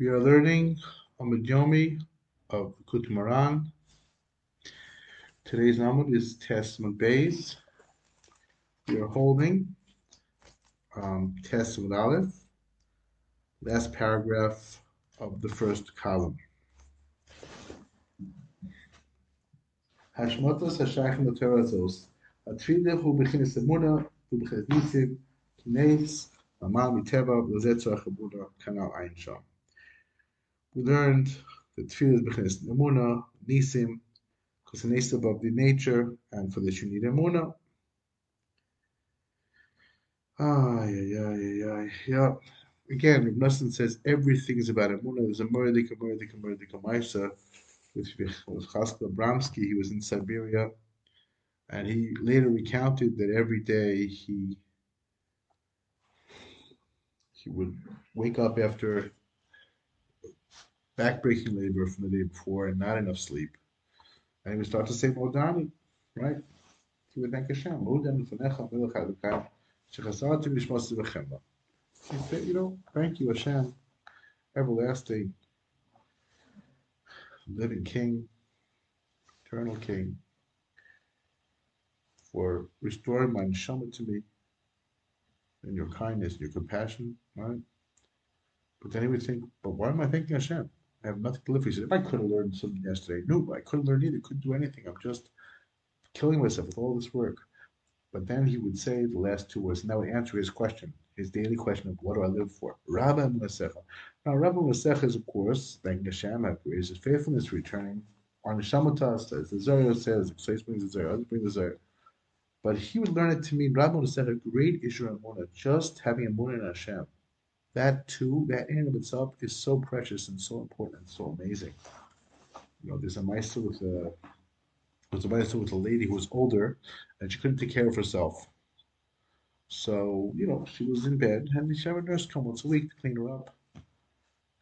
We are learning Amud Yomi of Kutmaran. Today's Amud is Testament Bays. We are holding um, Testament Aleph, last paragraph of the first column. Hashmotos Hashachim Terazos. Atfileh hu bechinis emuna hu bechinis nisim kineis amal miteva l'zetzah chabuna kanal ayin sham. We learned that tefillah is bechinis emuna nisim because it is above the nature, and for this you need emuna. Ah, yeah, yeah, yeah, yeah. Again, Nosson says everything is about emuna. There's a murdik, a murdik, a murdik, a maisa with with Chaskel Abramsky. He was in Siberia, and he later recounted that every day he he would wake up after backbreaking labor from the day before and not enough sleep, and would start to say Modani, right? He would thank Hashem. V'chemba. Said, you know, thank you Hashem, everlasting, living King, eternal King, for restoring my neshama to me and your kindness, your compassion, right? But then he would think, but why am I thanking Hashem? I have nothing to live for. He said, if I could have learned something yesterday, no, I couldn't learn either, couldn't do anything. I'm just killing myself with all this work. But then he would say the last two words, and that would answer his question, his daily question of what do I live for? Rabbah Emunasecha. Now, Rabbah Emunasecha is, of course, thanking Hashem, have his faithfulness returning. Our Neshamata says, the Zohar says, Xais brings the Zohar, others bring the Zohar. But he would learn it to mean Rabbah Emunasecha, great issue of Muna, just having a Muna in Hashem. That too, that in and of itself is so precious and so important and so amazing. You know, there's a meister with a there's a meister with a lady who was older and she couldn't take care of herself. So, you know, she was in bed and she had a nurse come once a week to clean her up.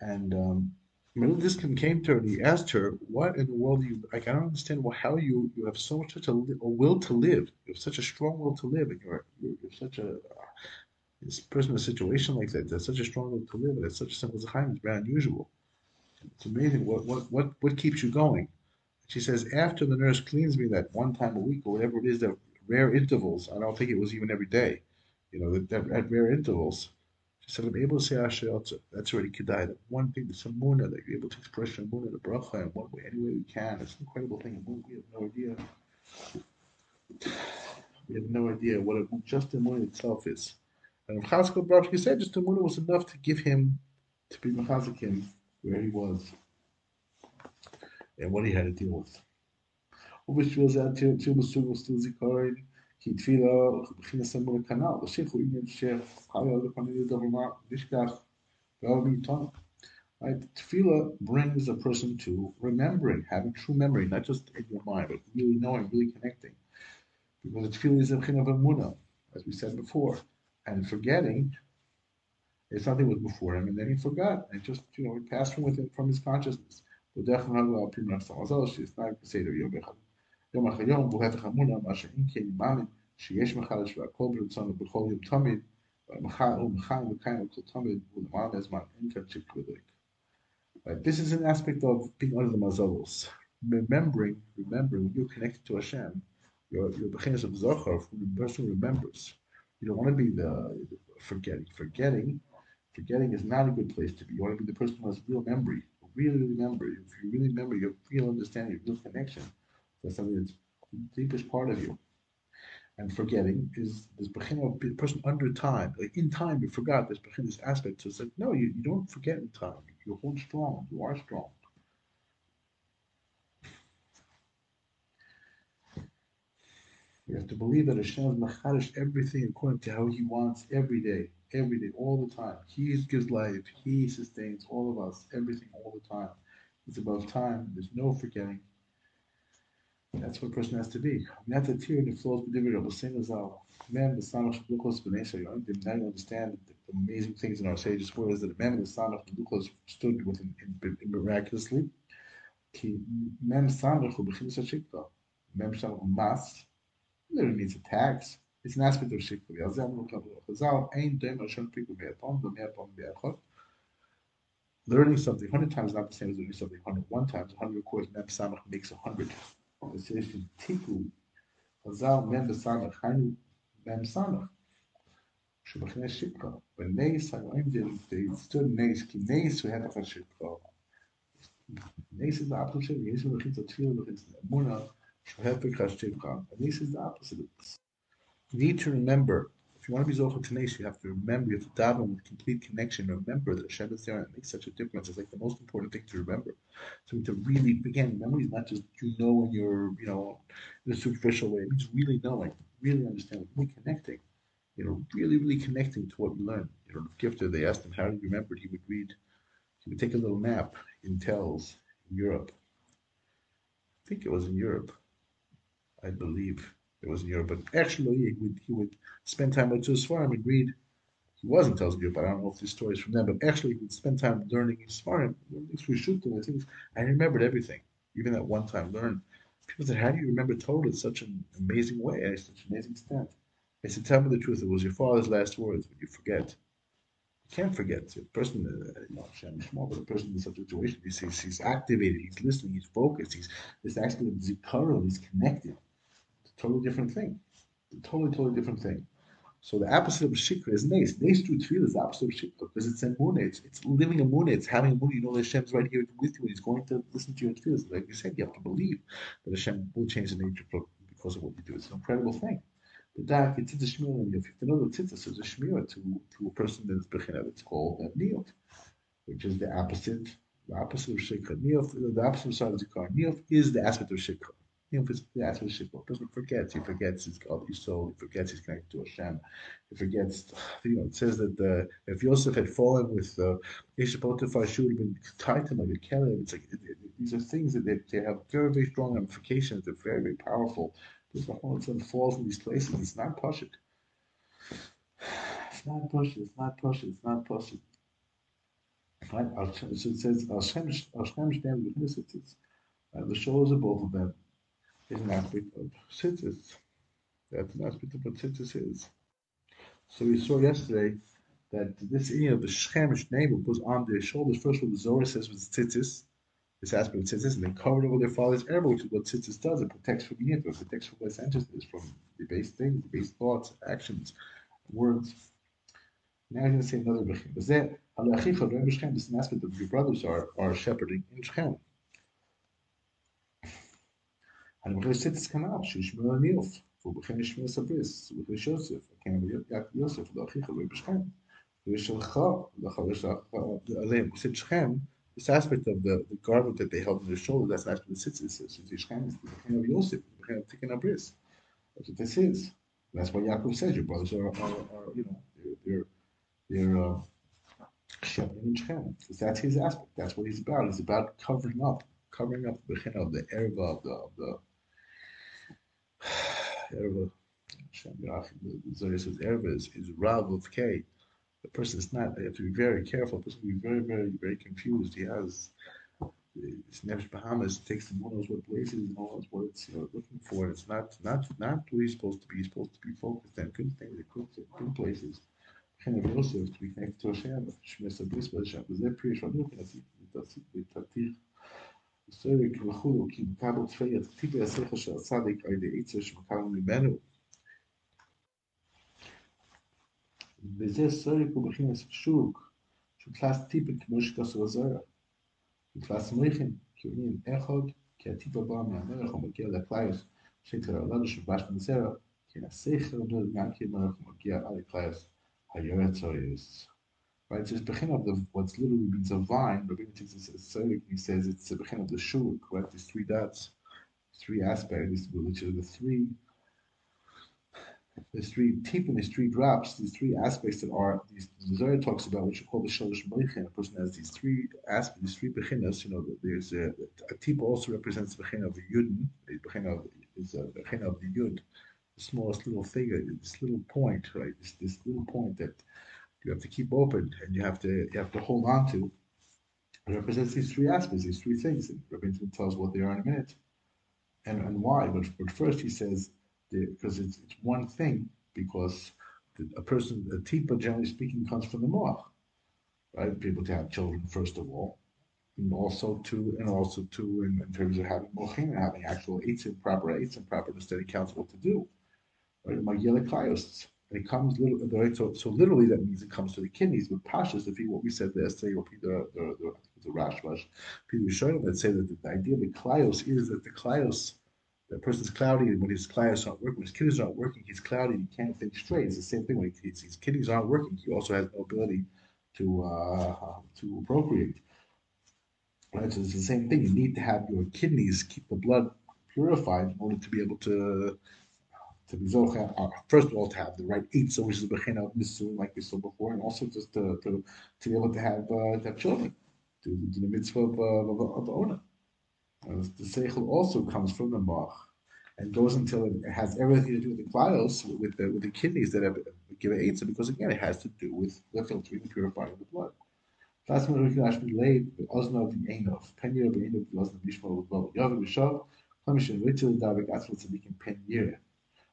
And um, Middle Diskin came to her and he asked her, "What in the world do you like? I don't understand well, how you you have so much such a, a will to live. You have such a strong will to live, and you're you're, you're such a this person in a situation like that. That's such a strong to live, and it's such a simple Zechayim. It's very unusual. It's amazing. What what what what keeps you going?" She says, "After the nurse cleans me that one time a week or whatever it is, that rare intervals. I don't think it was even every day. You know, that, at rare intervals." She said, I'm able to say Asher That's already Kedai. That one thing, the Samuna, that you're able to express Shamuna, the Bracha, in one way, any way we can. It's an incredible thing. We have no idea. We have no idea what a, just the Muna itself is. And Chazkel Baruch, he said just the Muna was enough to give him, to be Mechazikim where he was and what he had to deal with. ובשביל זה התיאור מסוג מסלול זיכרון כי תפילה מבחינת אמונה כנ"ל, השייך הוא עניין שחל על כל מיני דבר נשכח ועל מאיתנו. Right? Tefillah brings a person to remembering, having true memory, not just in your mind, but really knowing, really connecting. Because the tefillah is a chin of emuna, as we said before. And forgetting is something was before him, and then he forgot, and just, you know, it passed from within, from his consciousness. יום אחר יום, והוא הפך אמונה, מה שאם כן מאמין שיש מחדש והכל ברצונו בכל יום תמיד, הוא מכן וקיים לכל תמיד, והוא למעלה מהזמן, אין כאן שקלודיק. This is an aspect of being under the mazalos. Remembering, remembering, you're connected to Hashem. You're, you're the of Zohar, the person who remembers. You don't want to be the, forgetting. Forgetting, forgetting is not a good place to be. You want to be the person who has real memory, really remember. If you really remember, you have real understanding, real connection. That's something that's the deepest part of you. And forgetting is this person under time. Like in time, you forgot this this aspect. So it's like, no, you, you don't forget in time. You're hold strong. You are strong. You have to believe that Hashem is everything according to how He wants every day, every day, all the time. He gives life. He sustains all of us, everything, all the time. It's above time. There's no forgetting. That's what a person has to be. Not the tear that flows within Rabbi Sinazal. Man, the son of Lukos Benesha, you you understand the amazing things in our sages' words that a man, the son of Lukos, stood with him miraculously. Mem shikta. Mem samach mas. Literally means a tax. It's an aspect of shikta. Yazem lo kabul chazal. Ein dem ashon piku me'apon, v'me'apon be'achot. learning something 100 times is not the same as learning something 101 times. 100 of course, mem samach makes 100. It says tiku, chazal mem samach, hainu mem samach. שבכנס שפחה, בנס הגויים they stood נס, כי נס הוא הפך השפחה. נס is the opposite, נס הוא מכין את התפילה, מכין את האמונה, And this is the opposite of this. You need to remember, if you want to be Zohar Tanesh, you have to remember, you have to daven with complete connection. Remember that Hashem is there and it makes such a difference. It's like the most important thing to remember. So to really, again, memory is not just you know in your you know, in a superficial way. It means really knowing, really understanding, really connecting. You know, really, really connecting to what we learn. You know, gifter, they asked him, how do you remember? He would read, he would take a little nap in Tells in Europe. I think it was in Europe. I believe it was in Europe. But actually, he would he would spend time with his and read. He wasn't tells you, but I don't know if this story is from them. But actually, he would spend time learning his farm. Things we shoot them. Things I remembered everything, even that one time learned. People said, "How do you remember Torah in such an amazing way, such an amazing extent?" I said, "Tell me the truth. It was your father's last words, but you forget." You can't forget. The person, uh, you know, Shem small, but the person in such a situation, he's, he's, he's activated, he's listening, he's focused, he's this actually zikaron, he's connected totally different thing. Totally, totally different thing. So the opposite of shikra is nace. Nace to tefillah is the opposite of shikra because it's emunah. It's, it's living a emunah. It's having a emunah. You know that Hashem's right here with you and He's going to listen to your tefillah. Like you said, you have to believe that Hashem will change the nature because of what you do. It's an incredible thing. But that it's a shmir. If you know the tzitzis is a shmir to, to a person that's bechina, it's called niyot, which is the opposite, the opposite of shikra. Niyot, the opposite of zikar. Niyot is the aspect of shikra. Know, that's what Shikra person forgets. He forgets his godly soul. He forgets he's connected to Hashem. He forgets, you know, it says that uh, if Yosef had fallen with uh, Isha Potiphar, she would have been tied to him like a kelly. It's like it, it, these are things that they, they, have very, very strong ramifications. They're very, very powerful. This whole sudden falls in these places. It's not Pashit. It's not Pashit. It's not Pashit. It's not Pashit. Right? So it says, Hashem stand with this. It's, uh, the shoulders of both of them is an aspect of tzitzis. That's an aspect of tzitzis. That's an aspect of what tzitzis is. So we saw yesterday that this idea of the Shchemish neighbor was on their shoulders. First of all, the Zohar says with tzitzis, this aspect of tzitzis, and they covered over their father's error, which is what tzitzis does. It protects from Yitva, it protects from licentiousness, from the base things, the base thoughts, actions, words. Now I'm going to say another Bechim. This is an aspect of your brothers are, are shepherding in Shechem. אני מבקש לצאת הסכנה שישמעו על ניאוף, והוא בכן ישמעו סבריס, הוא בכן יוסף, כן, יוסף, לא אחיך, לא בשכם. ושלך, לאחר שלך עליהם, said שכם, this aspect of the, the garment that they held on their shoulder, that's the aspect that sits, it says, Shechem is the kind of Yosef, the kind of taking a bris. That's what this is. That's why Yaakov says your brothers are, are, are you know, they're, they're, they're uh, shepherding in Shechem. Because that's his aspect. That's what he's about. He's about covering up, covering up the of the erva of the, of the erva, erva is, is Rav of K. The person is not, they have to be very careful. The person will be very, very, very confused. He has, it's Nefesh Bahamas, takes him, who knows what places, all knows what it's looking for. It's not, not, not who he's supposed to be. He's supposed to be focused on good things, good, good places. Kind of Yosef to be connected to Hashem, Shmesa Brisbane, Hashem, is that period from looking at it, סויק לחול כי מקב צפי את טיפ יסך שצדיק על ידי עצר שמקב ממנו וזה סויק הוא בכין השוק שהוא קלאס טיפ כמו שכסו עזר הוא קלאס מריחים כי הוא נהיה אחד כי הטיפ הבא מהמרח הוא מגיע לקלאיוס שיתר הולדו שבש בנזר כי נסיך הרבה גם כי מרח הוא מגיע לקלאיוס היועץ או יועץ Right, so it's bechin of the what's literally means a vine. but Rabbi says he says it's the bechin of the shuk, right? These three dots, three aspects, which are the three, the three tip and these three drops, these three aspects that are these the Zohar talks about, which are called the shalosh moichin. A person has these three aspects, these three bechinas. You know, there's a, a tip also represents the bechin of the yudin. The bechin of is a bechin of the yud, the smallest little figure, this little point, right? This this little point that you have to keep open and you have to you have to hold on to. It represents these three aspects, these three things. And Rabbi tells what they are in a minute, and and why. But, but first he says because it's, it's one thing because a person a tipa generally speaking comes from the moach, right? People to have children first of all, and also to and also to in, in terms of having mochin and having actual eights and proper eights and proper to study counts what to do. Right? And it comes little, so, so literally that means it comes to the kidneys. But pashas, if you what we said the essay or the the the, the Rashbash, Peter showing that say that the, the idea of the klios is that the klios, the person's cloudy and when his klios aren't working, when his kidneys aren't working, he's cloudy, he can't think straight. It's the same thing when he, his kidneys aren't working, he also has no ability to uh, to procreate. Right, so it's the same thing. You need to have your kidneys keep the blood purified in order to be able to to be zocha, uh, first of all, to have the right eitzah, which is the bechina of nisun, like we saw before, and also just to, to, to be able to have uh, to have children, to do the mitzvah of, uh, of, of ona. Uh, the seichel also comes from the mach and goes until it has everything to do with the klios, with the with the kidneys that have give eitzah, because again, it has to do with the filtering and purifying of the blood. That's when we can actually lay the ozna the einov, penyer the einov the ozna bishma with love yav b'shav, chamishin ritzil davik atzvot tzadikim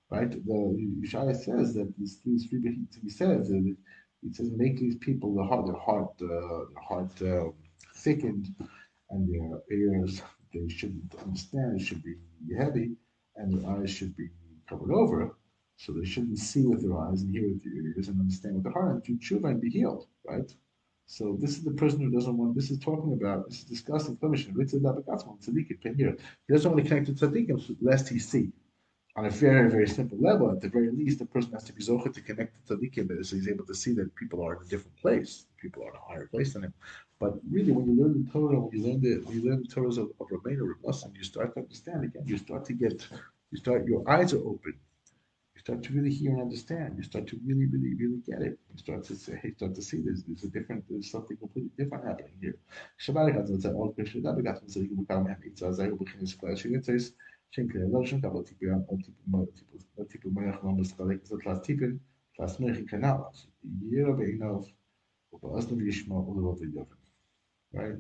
right? The Yeshaya says that these these three he says that it says make these people the heart their heart uh, their heart uh, thickened and their ears they shouldn't understand should be heavy and their eyes should be covered over so they shouldn't see with their eyes and hear with their ears and understand with their heart and do tshuva and be healed right so this is the person who doesn't want. This is talking about. This is discussing commission. He doesn't want to connect to tzaddikim lest he see on a very, very simple level, at the very least, the person has to be zocha to connect to tzaddikim, so he's able to see that people are in a different place. People are in a higher place than him. But really, when you learn the Torah, when you learn the when you learn the Torahs of, of Rabbeinu you start to understand again. You start to get, you start your eyes are open. You start to really hear and understand. You start to really, really, really get it. You start to say, hey, start to see there's there's a different, there's something completely different happening here. Du Right?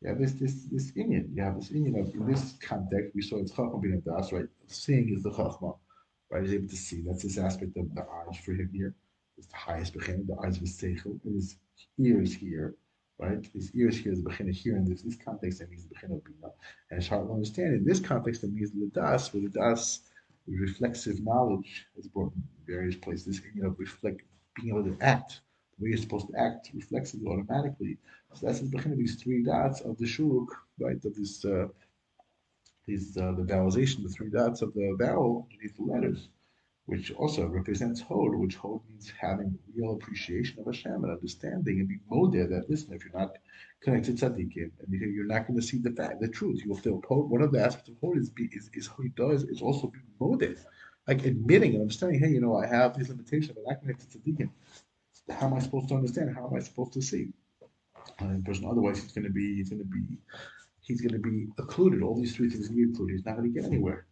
Yeah, this this this Indian, you have this Indian of in this context, we saw it's Chachma being das, right? Seeing is the Chachma, right? He's able to see. That's this aspect of the eyes for him here. It's the highest beginning, the eyes of his seichel, and his ears here right? His ears here is Bechina here in this, this context that means Bechina Bina. And to understand. In this context, it means the Das, where the Das, reflexive knowledge, is brought in various places, you know, reflect, being able to act the way you're supposed to act reflexively, automatically. So that's the Bechina, these three dots of the Shuruk, right? Of this, uh, these, uh, the vowelization, the three dots of the vowel underneath the letters which also represents Hod, which Hod means having real appreciation of Hashem and understanding and being modeh that listen, if you're not connected to tzaddikim, and you're not going to see the fact, the truth. You will still Hod. One of the aspects of Hod is, be, is, is how he does is also being modeh, like admitting and understanding. Hey, you know, I have these limitations. but I'm not connected to tzaddikim. How am I supposed to understand? How am I supposed to see? And person, otherwise, he's going to be, he's going to be, he's going to be occluded. All these three things are going to be occluded. He's not going to get anywhere.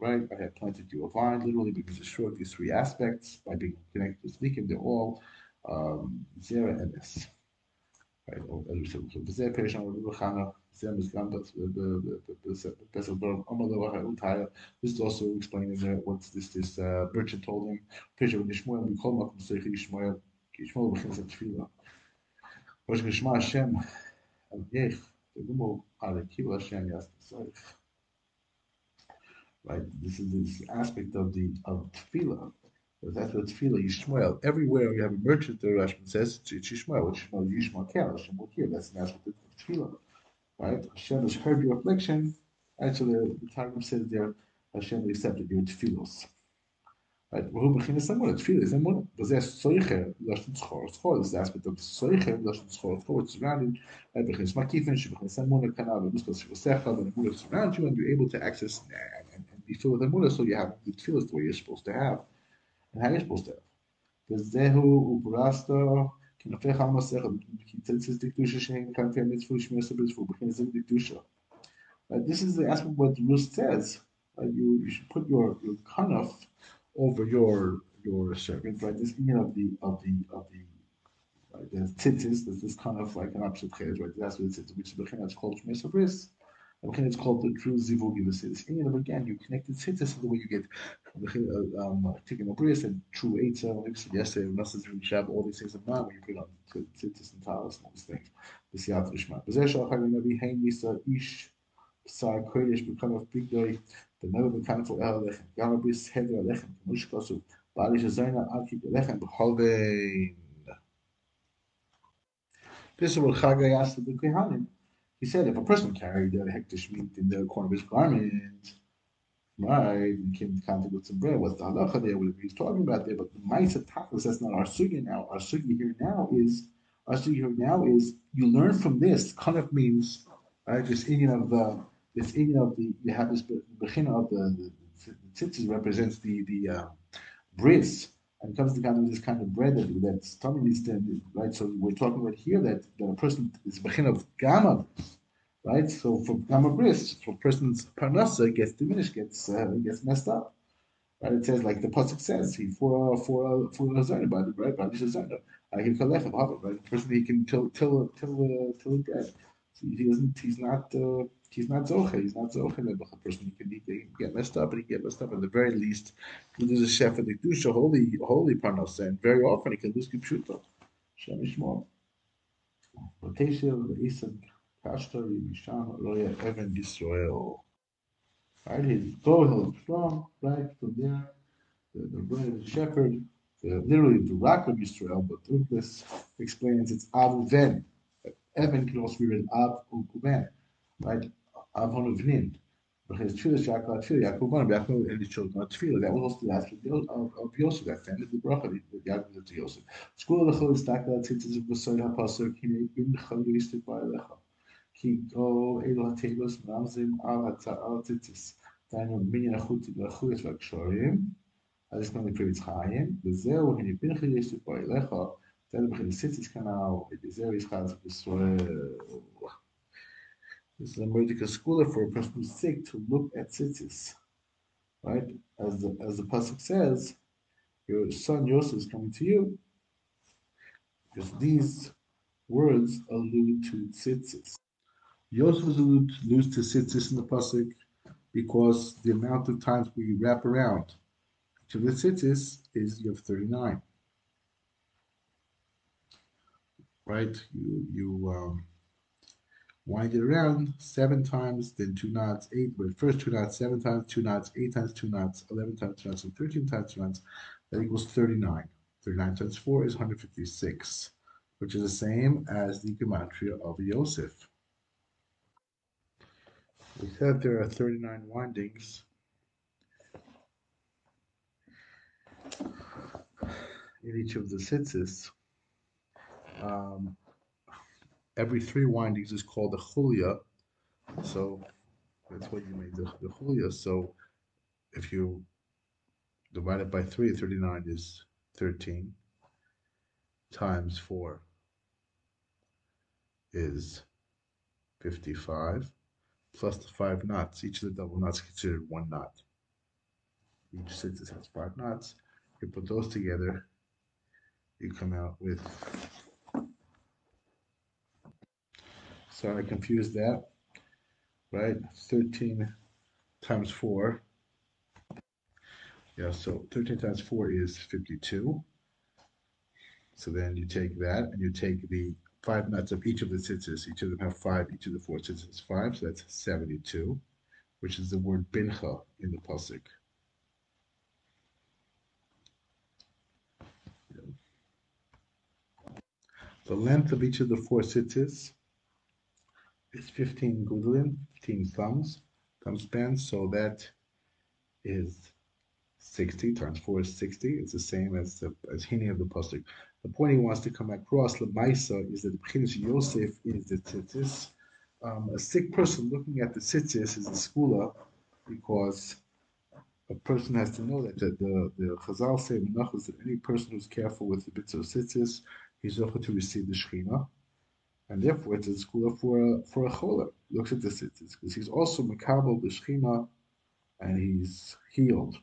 Right? I have planted you a vine, literally because it's short these three aspects by being connected to speaking, they're all um, Zera. Right? Utaya. This is also explaining this this uh, merchant told him. Geshma Hashem Right, this is this aspect of the of tefillah. That's what tefillah Yishmael. Everywhere you have a merchant, the Rashman says it's Yishmael. What Yishmael Yishmael Kel. Hashem will hear. That's the aspect of tefillah. Right? Hashem has heard your affliction. Actually, the Targum says there, Hashem accepted your tefillos. והוא בכינס אמונה, תפילה זה אמונה, וזה סויכה לשון זכור, זכור זה aspect of סויכה לשון זכור, זכור it's surrounded, right, בכינס מקיפן, שבכינס אמונה כנ"ל, ומוספס שבשכל, ואמונה surround you, and you're able to access and, and, and be filled with אמונה, so you have the tefillah the way you're supposed to have, and how you're supposed to have. וזהו וברסתו כנפך על מסכת, כי צלצס דקדושה שהם כנפי המצוו לשמיע סבלס, ובכינס זה דקדושה. This is the aspect what the Rus says. Right? You, you should put your, your kanaf over your your servant, right? This meaning of the of the of the right, the tzitzis, there's this kind of like an absolute case, right? That's what the tzitzis, which is called shmei sabris, Okay, it's called the true zivugi v'sidis. And again, you connect the tzitzis in the way you get uh, um, taking a bris and true eitzah. Like yesterday, Nasas Shab, all these things in mind when you put on tzitzis and talis and all these things. The siyat v'shma. B'zeh shachar navi hein yisa ish el. This is what Chagai asked the Kohanim. He said if a person carried a hektish meat in the corner of his garment, right, and came into contact with some bread, what's the halacha there, what he's talking about there? But the Maisa Tachlis, that's not our sugi now. Our sugi here now is, our sugi here now is, you learn from this, kind of means, right, this Indian of the, this Indian of the, you have this bechina of the, the, tzitzis represents the, the uh, bris, and comes to kind of this kind of bread that, that's these things, right? So we're talking about here that, that a person is bechin of gamma, right? So for gamma bris, for a person's parnasa gets diminished, gets uh, gets messed up, right? It says like the pasuk says, he for for for a zayna by the bread by the zayna, I can collect him, right? The person he can till till till uh, till bread. So he doesn't. He's not. Uh, he's not zoche. He's not zoche a person. He can, he can get messed up, and he can get messed up. At the very least, he loses chef of the kedusha, holy, holy parnasa, and very often he can lose kipshuta. Shem Yishmor. Roteshev, Isaac, Kashta, Yishan, Roya, Evan, Yisrael. Right, he's so strong, right, from there, the, the, the shepherd, the, literally the rock of Yisrael, but Uklis explains it's Avuven. Evan can also be read Av right? Because Tefillah Shakla Tefillah Yaakov Ban Yaakov and his children are Tefillah. That was also the last of, of Yosef. That family, the bracha that Yaakov to Yosef. School of the Chol Stakla Tzitzis of Besoid HaPasuk Kine Bin Chol Yistik Ba'alecha. Ki Go Elo HaTebos Mamzim Al Tzitzis. דהיינו, מניין החוץ והקשורים, אז יש לנו קריץ חיים, וזהו, הנה פנחי יש לי פה אליך, תן בכלל סיציס כנאו, ובזהו יש חז בישראל. This is a medical school for a person who's sick to look at tzitzis, right? As the as the pasuk says, your son Yosef is coming to you, because these words allude to tzitzis. Yosef alludes allude to tzitzis in the pasuk because the amount of times we wrap around to the tzitzis is you have thirty nine, right? You you um, wind it around seven times, then two knots, eight, but first two knots, seven times, two knots, eight times two knots, 11 times two knots, and 13 times two knots, that equals 39. 39 times 4 is 156, which is the same as the gematria of Yosef. We said there are 39 windings. In each of the tzitzis. Um, every three windings is called a chulia. So that's what you made the, the chulia. So if you divide it by three, 39 is 13 times four is 55 plus the five knots. Each of the double knots is considered one knot. Each sentence has five knots. You put those together, you come out with Sorry, I confused that. Right? 13 times 4. Yeah, so 13 times 4 is 52. So then you take that and you take the five nuts of each of the tzitzis. Each of them have five. Each of the four tzitzis five. So that's 72, which is the word bincha in the pasuk. The length of each of the four tzitzis is 15 gudlin, 15 thumbs, thumb span, so that is 60 times 4 is 60. It's the same as the as Hini of the Pasuk. The point he wants to come across, Lemaisa, is that the Pchinis Yosef is the tzitzis. Um, a sick person looking at the tzitzis is a skula because a person has to know that the, the, the Chazal say that any person who's careful with the bits of tzitzis, he's able to receive the Shekhinah and therefore it's a school for a, for a choler. Looks at the tzitzis because he's also makabel the shechina, and he's healed.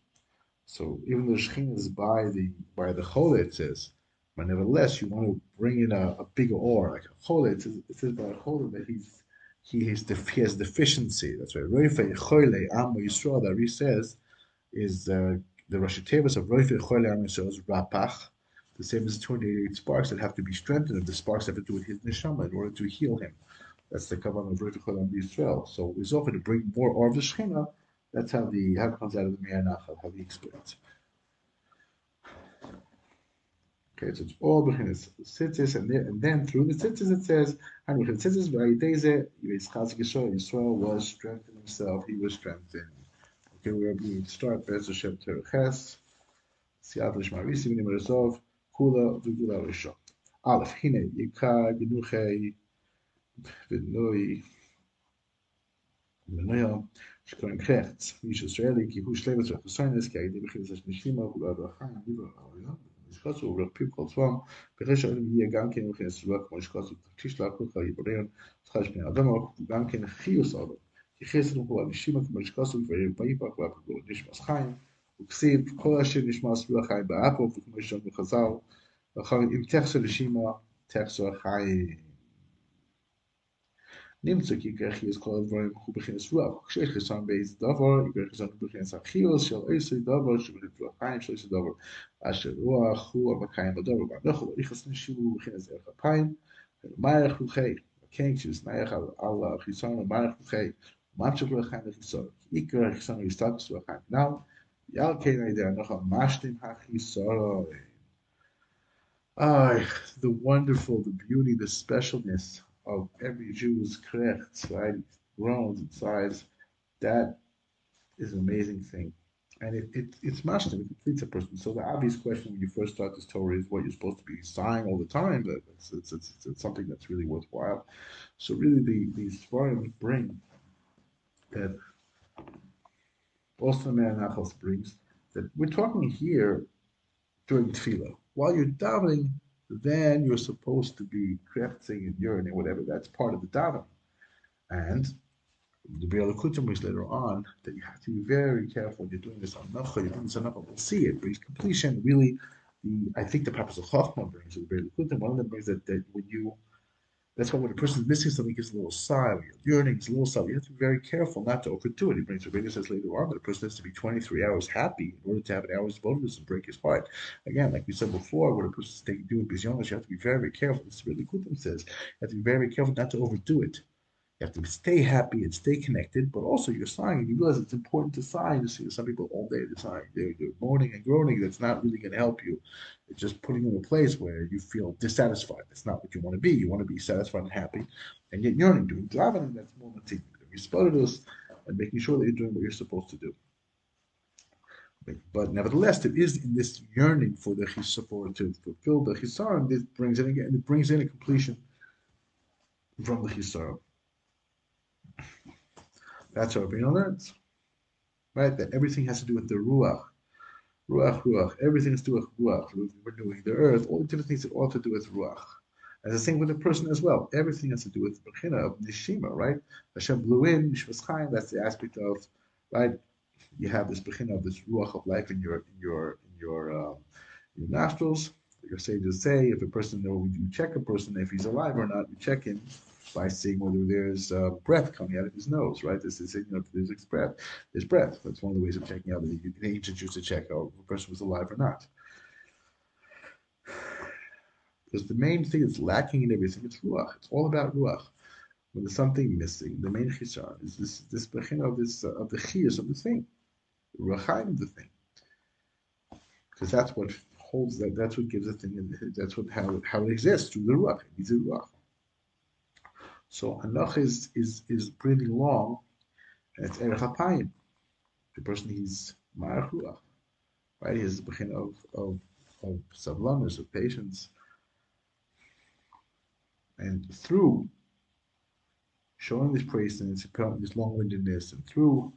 So even though shechina is by the by the choler, it says, but nevertheless you want to bring in a, a bigger or like a choler. It says, it says by a choler that he's he has, def- he has deficiency. That's right. Roife Choyle Amo Yisrael that he says is uh, the Tevis of Roife Choyle Amo Yisrael is Rapach, the same as the 28 sparks that have to be strengthened, and the sparks have to do with his neshama in order to heal him. That's the kavanah of Choyle Amo Yisrael. So he's offered to bring more or of the Shechina. That's how the how it comes out of the Meir Nachal, how he explains. Okay, so it's all bechinas tzitzis, and then, and then through the tzitzis it says, and bechinas tzitzis v'ayideze yitzchak Yisrael. Yisrael was strengthened himself. He was strengthened. Okay, we are going to start Bez Hashem Tereches. B'nim Rezov Kula Vigula Rishon. Aleph, Hine, Yikai, Benuchei, Benui, Benuya, Shkoren Krechts, Mish Israeli, Kihush Levis, Rachusainis, Ki Aidi, Bechilis, Ashnishima, Vula Rachayim, Vila Rachayim, Mishkatsu, Vula Piv, Kol Tzvam, Bechesh Alim, Yia, Gamkin, Bechilis, Vula, Kmo Shkatsu, Tish Lakucha, Yiboreon, Tchash Ben Adamo, Gamkin, Chiyus Adamo, Ki Chesed, Vula Nishima, Kmo Shkatsu, Vula Yipa, Vula Piv, Nishmas Chayim, וכסיב, כל אשר נשמע סביבה חיים באפו, וכמו שאומר בחז"ל, ואחר אם תחסר נשימה, תחסר חיים. נמצא כי כך יש כל הדברים הוא בכנס רוח. כשיש חיסון באיזה דבר, חיסון הוא בכנס החיוס של איזה דבר שבנפלא חיים של איזה דבר. אשר רוח הוא המקיים בדבר. ואנחנו לא נכנס נשימו הוא בכנס ערך אפיים, ומערך רוחי. כן, כשנסנייח על החיסון ומערך רוחי, מצ'ק רוחיים לחיסון. עיקר החיסון הוא הסטטוס רוחיים. נאו, The wonderful, the beauty, the specialness of every Jew's krechts, right? Groans and sighs. That is an amazing thing. And it, it, it's mashtim, it completes a person. So the obvious question when you first start this Torah is what you're supposed to be sighing all the time. It's, it's, it's, it's something that's really worthwhile. So really the, these svarim bring that also Nachos brings that we're talking here during tefillah. While you're davening, then you're supposed to be crafting and urinating, whatever. That's part of the davening. And the Biur Likutim brings later on that you have to be very careful when you're doing this on Nacha, you're doing this on Nacha, we'll see it brings completion. Really, the I think the Papas of Chachma brings, the Biur Likutim, one of them brings that, that when you that's why when a person is missing something, gives a little sigh. When you're yearning, it's a little sigh. You have to be very careful not to overdo it. He brings Rabbeinu says later on that a person has to be 23 hours happy in order to have an hour's bonus and break his heart. Again, like we said before, when a person is doing bisyonis, you have to be very, very careful. This is really Kutim says. You have to be very, very careful not to overdo it. You have to stay happy and stay connected, but also you're sighing you realize it's important to. You see some people all day they're sighing, they're, they're moaning and groaning. That's not really going to help you. It's just putting you in a place where you feel dissatisfied. That's not what you want to be. You want to be satisfied and happy, and yet yearning, doing davening. That's more matik. Respondus and making sure that you're doing what you're supposed to do. But nevertheless, there is in this yearning for the chisar, to fulfill the chisar, this brings in again, it brings in a completion from the chisar. That's what Rabbeinu learns. Right? That everything has to do with the Ruach. Ruach, Ruach. Everything has to do with Ruach. We're doing the earth, all the different things that all to do with Ruach. And the same with the person as well. Everything has to do with the Bechina of Nishima, right? Hashem blew in, Nishmas that's the aspect of, right? You have this Bechina of this Ruach of life in your, in your, in your, um, your nostrils. Your sages say if a person, you check a person if he's alive or not, you check him by seeing whether there's uh, breath coming out of his nose, right? This is, you know, there's breath. There's breath. That's one of the ways of checking out the, ancient used to check out if a person was alive or not. Because the main thing that's lacking in everything is ruach. It's all about ruach. When there's something missing, the main chisar is this this of this uh, of the chiyas of the thing, the ruachayim of the thing. Because that's what holds that. That's what gives the thing. That's what how how it exists through the ruach. It needs a ruach. So Anach is is is breathing long, it's Erech HaPayim. The person he's Ma'ach right? He's the beginning of of of of patience, and through showing this praise and this long-windedness, and through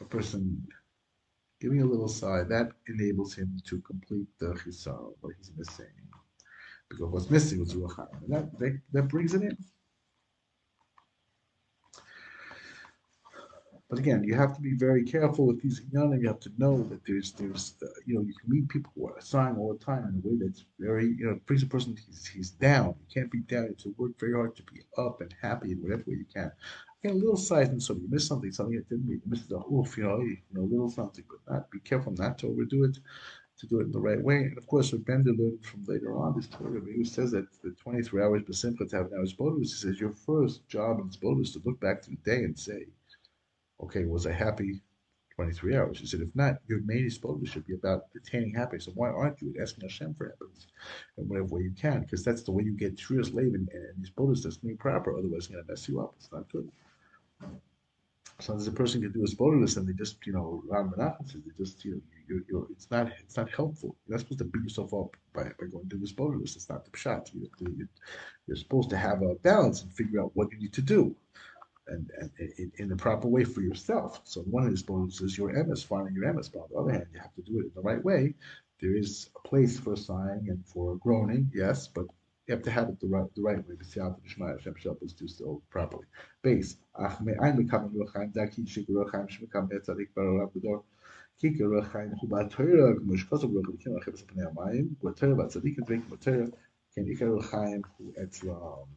a person giving a little sigh, that enables him to complete the chisar, what he's missing. Because what's missing was ruach and that, that that brings it in. But again, you have to be very careful with these inyanim. You have to know that there's, there's, uh, you know, you can meet people who are sighing all the time in a way that's very, you know, brings a person he's, he's down. You can't be down. You have to work very hard to be up and happy in whatever way you can. Again, a little size and so you miss something, something that didn't miss the oof, you know, you know, a little something, but not be careful not to overdo it, to do it in the right way. And of course, what Bender learned from later on this Torah, he says that the 23 hours besimcha to have an hour's bonus, he says your first job in this bonus is to look back to the day and say, okay, was I happy 23 hours? He said, if not, your main disposal should be about attaining happiness. And why aren't you asking Hashem for happiness in whatever way you can? Because that's the way you get true slave and, and these bonus that's being proper. Otherwise, it's going to mess you up. It's not good. Sometimes a person can do a spoilerless and they just, you know, Ram says they just, you know, you, you, it's not it's not helpful. You're not supposed to beat yourself up by, by going to the spoilerless. It's not the pshat. You, you're supposed to have a balance and figure out what you need to do and, and in, in, the proper way for yourself. So one of these is your emes, finding your emes. But on the other hand, you have to do it in the right way. There is a place for sighing and for groaning, yes, but you have to have it the right the right way. The siyat of Shema Hashem us do so properly. Base. Ach me ein mekam ruchaim daki shik ruchaim shmekam etzadik amayim. Ken hu etzlam.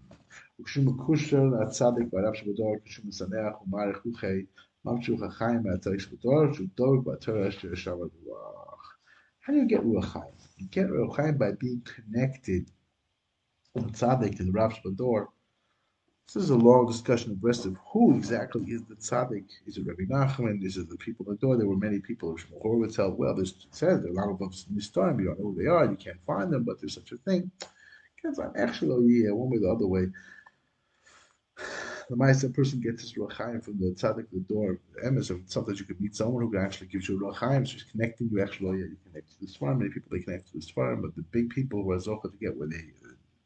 וכשהוא מקושר לצדיק והרב שבדור, כשהוא משמח ומעריך רוחי, ממשיך החיים מהצדיק שבדור, שהוא דורג בתורה אשר ישב הרוח. How do you get Ruach Chaim? You get Ruach Chaim by being connected from tzaddik to the Rav Shbador. This is a long discussion of rest of who exactly is the tzaddik. Is it Rabbi Nachman? Is it the people in the door? There were many people. Shmuel Horowitz held, well, there's says there are a lot of us in this time. You don't know who they are. You can't find them, but there's such a thing. Actually, yeah, one way or the other way the Ma'aseh person gets his Ruach from the tzaddik, the door, emes, sometimes you could meet someone who actually gives you Ruach so he's connecting you actually, oh, yeah, you connect to this farm, many people they connect to this farm, but the big people who are Zocha to get where they,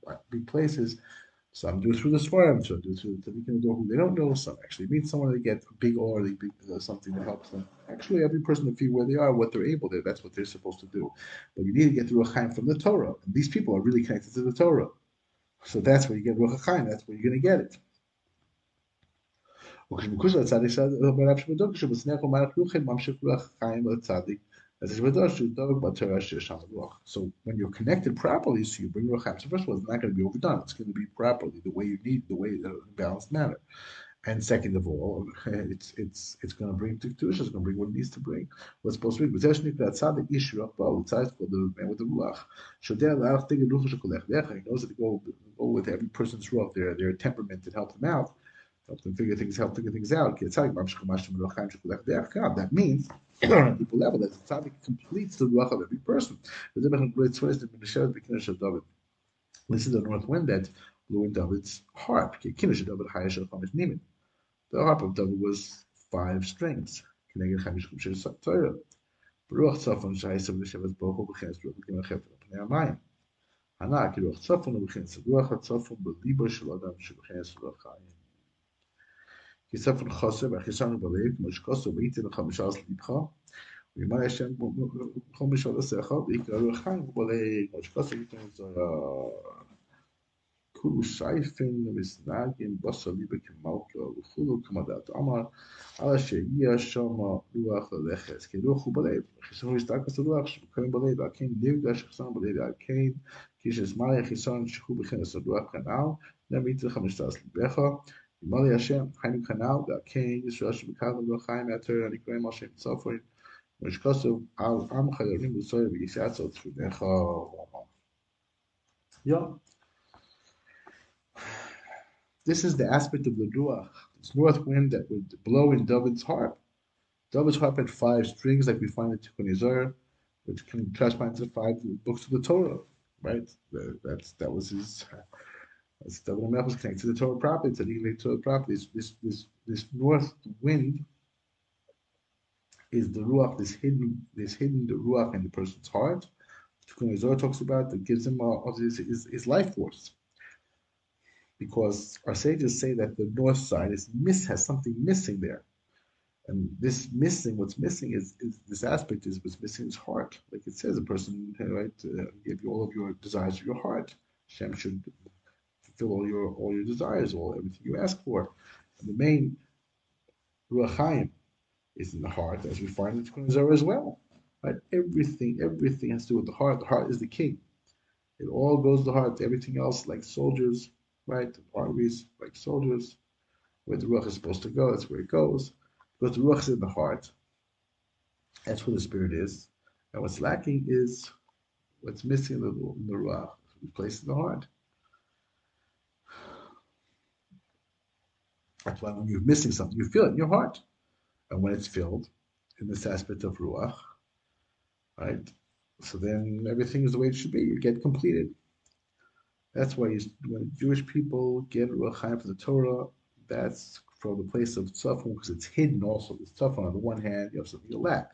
uh, big places, some do it through the Svarim, some do it through the Tzaddikim who they don't know, some actually meet someone, they get a big or they big, uh, something that helps them. Actually, every person to feel where they are, what they're able to, that's what they're supposed to do. But you need to get the Ruach from the Torah, and these people are really connected to the Torah. So that's where you get Ruach that's where you're going to get it. וכשביקוש לצדיק ברב שבדוק, כשבסנך אומר כלוכן ממשיך רוח חיים לצדיק, as it's with us, So when you're connected properly, so you bring ruach So first of all, it's not going to be overdone. It's going to be properly the way you need, the way in a balanced manner. And second of all, it's it's it's going to bring to It's going to bring what it needs to bring. What's supposed to be. But that tzaddik issue up well, it's for the man with the ruach. Shodeh la'ach tigid ruach shekolech He knows that to go go with every person's ruach, their their temperament, and help them out help them figure things, help figure things out. That means, on a deeper level, that the tzaddik completes the ruach of every person. Listen to the north wind that blew in David's harp. The harp of David was five strings. ברוח צפון שעשר ושבט ברוך הוא בכנס רוח וגם החפר על פני המים. הנע כרוח צפון ובכנס רוח הצפון בליבו של אדם שבכנס רוח חיים. كيسافر الخاصة بخيشان الوظائف مشكاس وبيت الخمش عاصل إدخا وما يشان خمش على سيخا بيكارو خان ولاي مشكاس وبيتان زارا كل شايفين مسناجين بصر بك موقع وخلو كما دات عمر على شيء شما لواخ لخس كي لوخ بلاي خسان ويستاك سلواخ كان بلاي لكن ديو داش خسان بلاي لكن كيش اسمعي خسان شخو بخنس الواخ كان عام لم يتل خمسة أصل بيخا Mali Hashem, Kanal, Gal Yisrael Hashem, and so forth. Al Am Yeah. This is the aspect of the Ruach, this north wind that would blow in David's harp. David's harp had five strings, like we find in Tikkun Yisrael, which can correspond to the five books of the Torah, right? That's, that was his as Melech was connected to the Torah a to the Torah property. This, this, this, this north wind is the ruach, this hidden, this hidden the ruach in the person's heart. Tikkun Zohar talks about that gives him his, his, his life force. Because our sages say that the north side is miss has something missing there. And this missing, what's missing is, is this aspect is what's missing is heart. Like it says, a person, right, uh, give you all of your desires of your heart. Shem should fulfill all your all your desires, all everything you ask for. And the main Ruach is in the heart, as we find in Tikkun as well. Right? Everything, everything has to do with the heart. The heart is the king. It all goes to the heart. Everything else, like soldiers, right? Armies, like soldiers. Where the ruach is supposed to go, that's where it goes. Because the ruach is in the heart. That's where the spirit is. And what's lacking is what's missing in the, in the ruach, placed in the heart. That's why when you're missing something, you feel it in your heart. And when it's filled in this aspect of ruach, right? So then everything is the way it should be. You get completed. That's why you, when Jewish people get ruach for the Torah, that's from the place of tzafun because it's hidden. Also, the tzafun on the one hand, you have something you lack.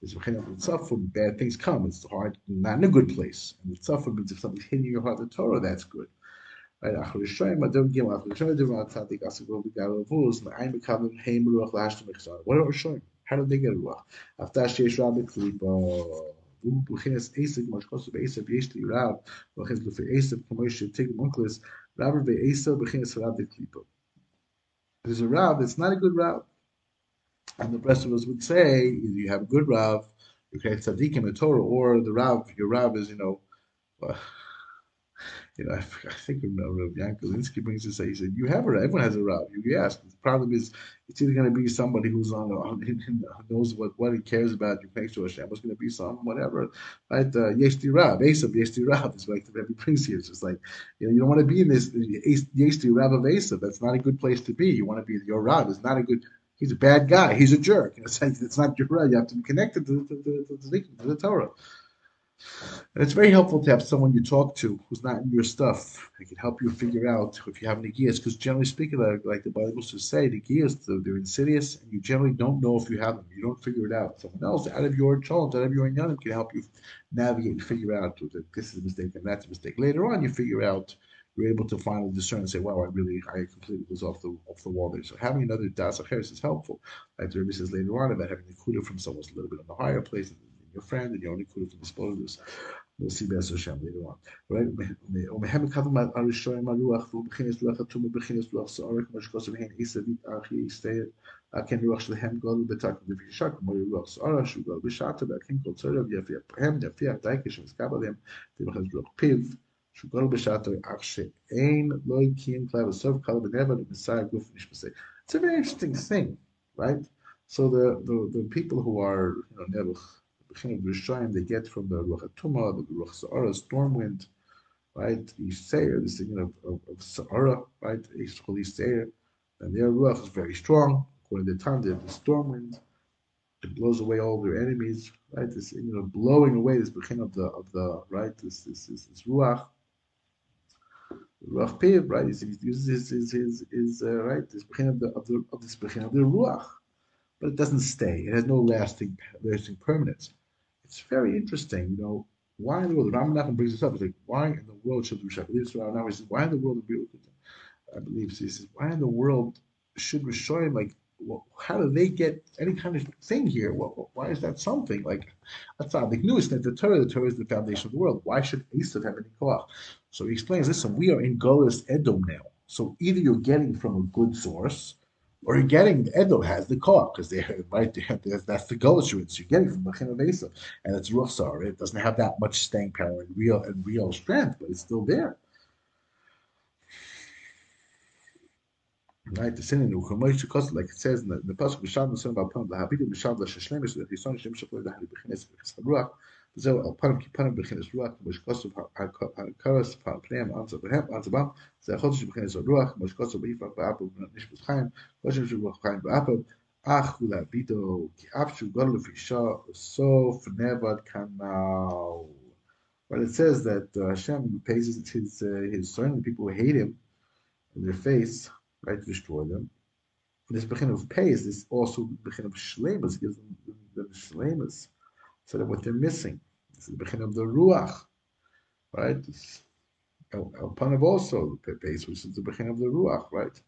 There's tzafun, bad things come. It's hard, not in a good place. And the tzafun means if something's hidden in your heart, the Torah, that's good Right? What are showing? How did they get ruach? After sheyesh rabbi klipa, הוא בחינת עסק, מה שכוסו בעסק, יש לי רב, ובחינת לפי עסק, כמו שתיק מונקלס, רב בעסק, בחינת רב דקליפה. There's a rab, it's not a good rab. And the rest of us would say, either you have a good rab, you create tzaddikim in Torah, or the rab, your rab is, you know, uh, you know, I, I think Rav Yankolinsky brings this. He said, "You have a everyone has a rab. You ask. The problem is, it's either going to be somebody who's on, on knows what, what he cares about. You make sure Hashem was going to be some whatever, right? Uh, rab, Esav Yeshti rab is like the Rebbe brings here. It's just like you know, you don't want to be in this Yeshti rab of Esav. That's not a good place to be. You want to be your rab is not a good. He's a bad guy. He's a jerk. It's, like, it's not your rab. You have to be connected to, to, to, to the Torah. And it's very helpful to have someone you talk to who's not in your stuff. They can help you figure out if you have any gears. Because generally speaking, like, the Bible says, say, the gears, they're insidious, and you generally don't know if you have them. You don't figure it out. Someone else out of your challenge, out of your inyanim, can help you navigate and figure out that this is a mistake and that's a mistake. Later on, you figure out you're able to finally discern and say, "Wow, I really, I completely was off the off the wall there." So having another das is helpful. Like the Rebbe says later on about having the kuda from someone a little bit on the higher place, your friend and you only could have disposed this. We'll see Be'ez Hashem later on. Right? ומהם כתוב הראשון הרוח והוא בכינס רוח התומה בכינס רוח סעורק כמו שכוסף הן עשדית ארכי יסתר כן רוח שלהם גודל בתק ובפגישה כמו רוח סעורה שהוא גודל בשעתו והכן כל צורר ויפי הפרהם יפי הדייקה שמזכב עליהם תמחז רוח פיו שהוא גודל בשעתו אך שאין לא הקים כלל בסוף כלל בנבד ומסע גוף נשפסי. It's a very interesting thing, right? So the, the, the people who are, you know, Nebuch, they get from the Ruach Atuma, the Ruach Sa'ara, storm wind, right? Seir, the singing of, of, of Sa'ara, right? Ish Chol Seir. And their Ruach is very strong. According to the time, they have the storm wind. It blows away all their enemies, right? This, you know, blowing away this beginning of the, of the, right? This, this, this, this Ruach. Ruach Piv, right? He uses his, his, his, his uh, right? This beginning of the, of the, of this beginning of the Ruach. But it doesn't stay. It has no lasting, lasting permanence. It's very interesting, you know, why in the world, Ram brings this up, it's like, why in the world should Risha, I believe it's Ram Nachman, says, why in the world, I believe, he says, why in the world should Rishoyim, like, well, how do they get any kind of thing here? Well, why is that something? Like, that's not the news that the Torah, the Torah is the foundation of the world. Why should Esav have any koach? So he explains, listen, we are in Golis Edom now. So either you're getting from a good source, or you're getting the Edo has the car because they right there, that's the goal assurance you're getting from Machina Mesa, and it's Ruchsar. It doesn't have that much staying power and real and real strength, but it's still there. Right, the sin in the like it says in the, the pasuk son of Alpam the habidim b'sham the sheshlemis the chison shem shapur the halibichines ruach וזהו אלפיים כפנים בכנס רוח, כמו שכוסף הקרס פניהם אנצה בהם, אנצה בם, זה החודש בכנס הרוח, כמו שכוסף באיפה באפו נשפוט חיים, חושם של רוח חיים באפו, אך הוא להביטו, כי אף שהוא גודל לפי שעה, סוף נבד כנאו. But it says that uh, Hashem pays his his, uh, his son, the people who hate him, in their face, right, to destroy them. This beginning of pays, this also beginning of shlemas, gives them the, the shlemas. So what they're missing. This is the beginning of the ruach, right? El, El Panav also the base, which is the beginning of the ruach, right?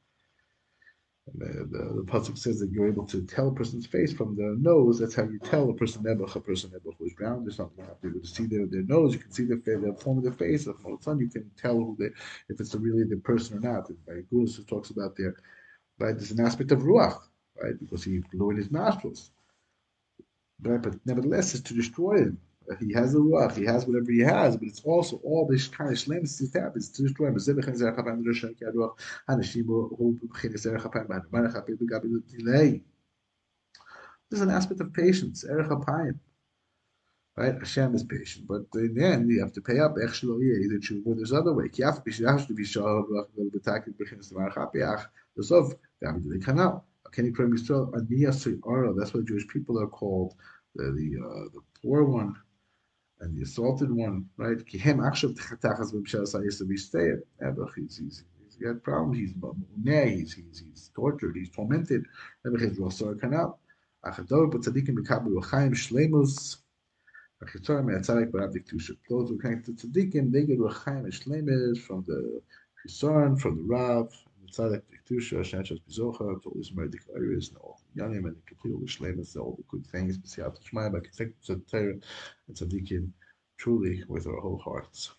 And the, the, the pasuk says that you're able to tell a person's face from the nose. That's how you tell a person nebuch, a person nebuch who is brown or something. You have to be able to see their, their nose. You can see the, the form of their face. If all of a sudden you can tell who they, if it's really the person or not. And by Gurus talks about their, right? There's an aspect of ruach, right? Because he blew in his nostrils. But nevertheless, it's to destroy him. Uh, he has the ruach, he has whatever he has, but it's also all this kind of shlemus he happens to destroy him. There's an aspect of patience, erech Right? Hashem is patient, but in the end, you have to pay up. Either tshuva, there's other way. Kiaf b'shirash Kenny Kram Yisrael, Aniyah Aro. That's what Jewish people are called. The the, uh, the poor one and the assaulted one, right? Akshav tachas. He's he's he's got problems. He's he's he's he's tortured. He's tormented. Kanal. Achadov b'kabu shlemus. Diktusha. Those who came to tzadikim, they get l'chaim shlemus from the Chisaron, from the Rav, the tzadik diktusha, shenchas bizocha, to Ismail declares, and all yanim and katil shlemus, all the good things. B'siyat shmaya, but tzadikim, truly with our whole hearts.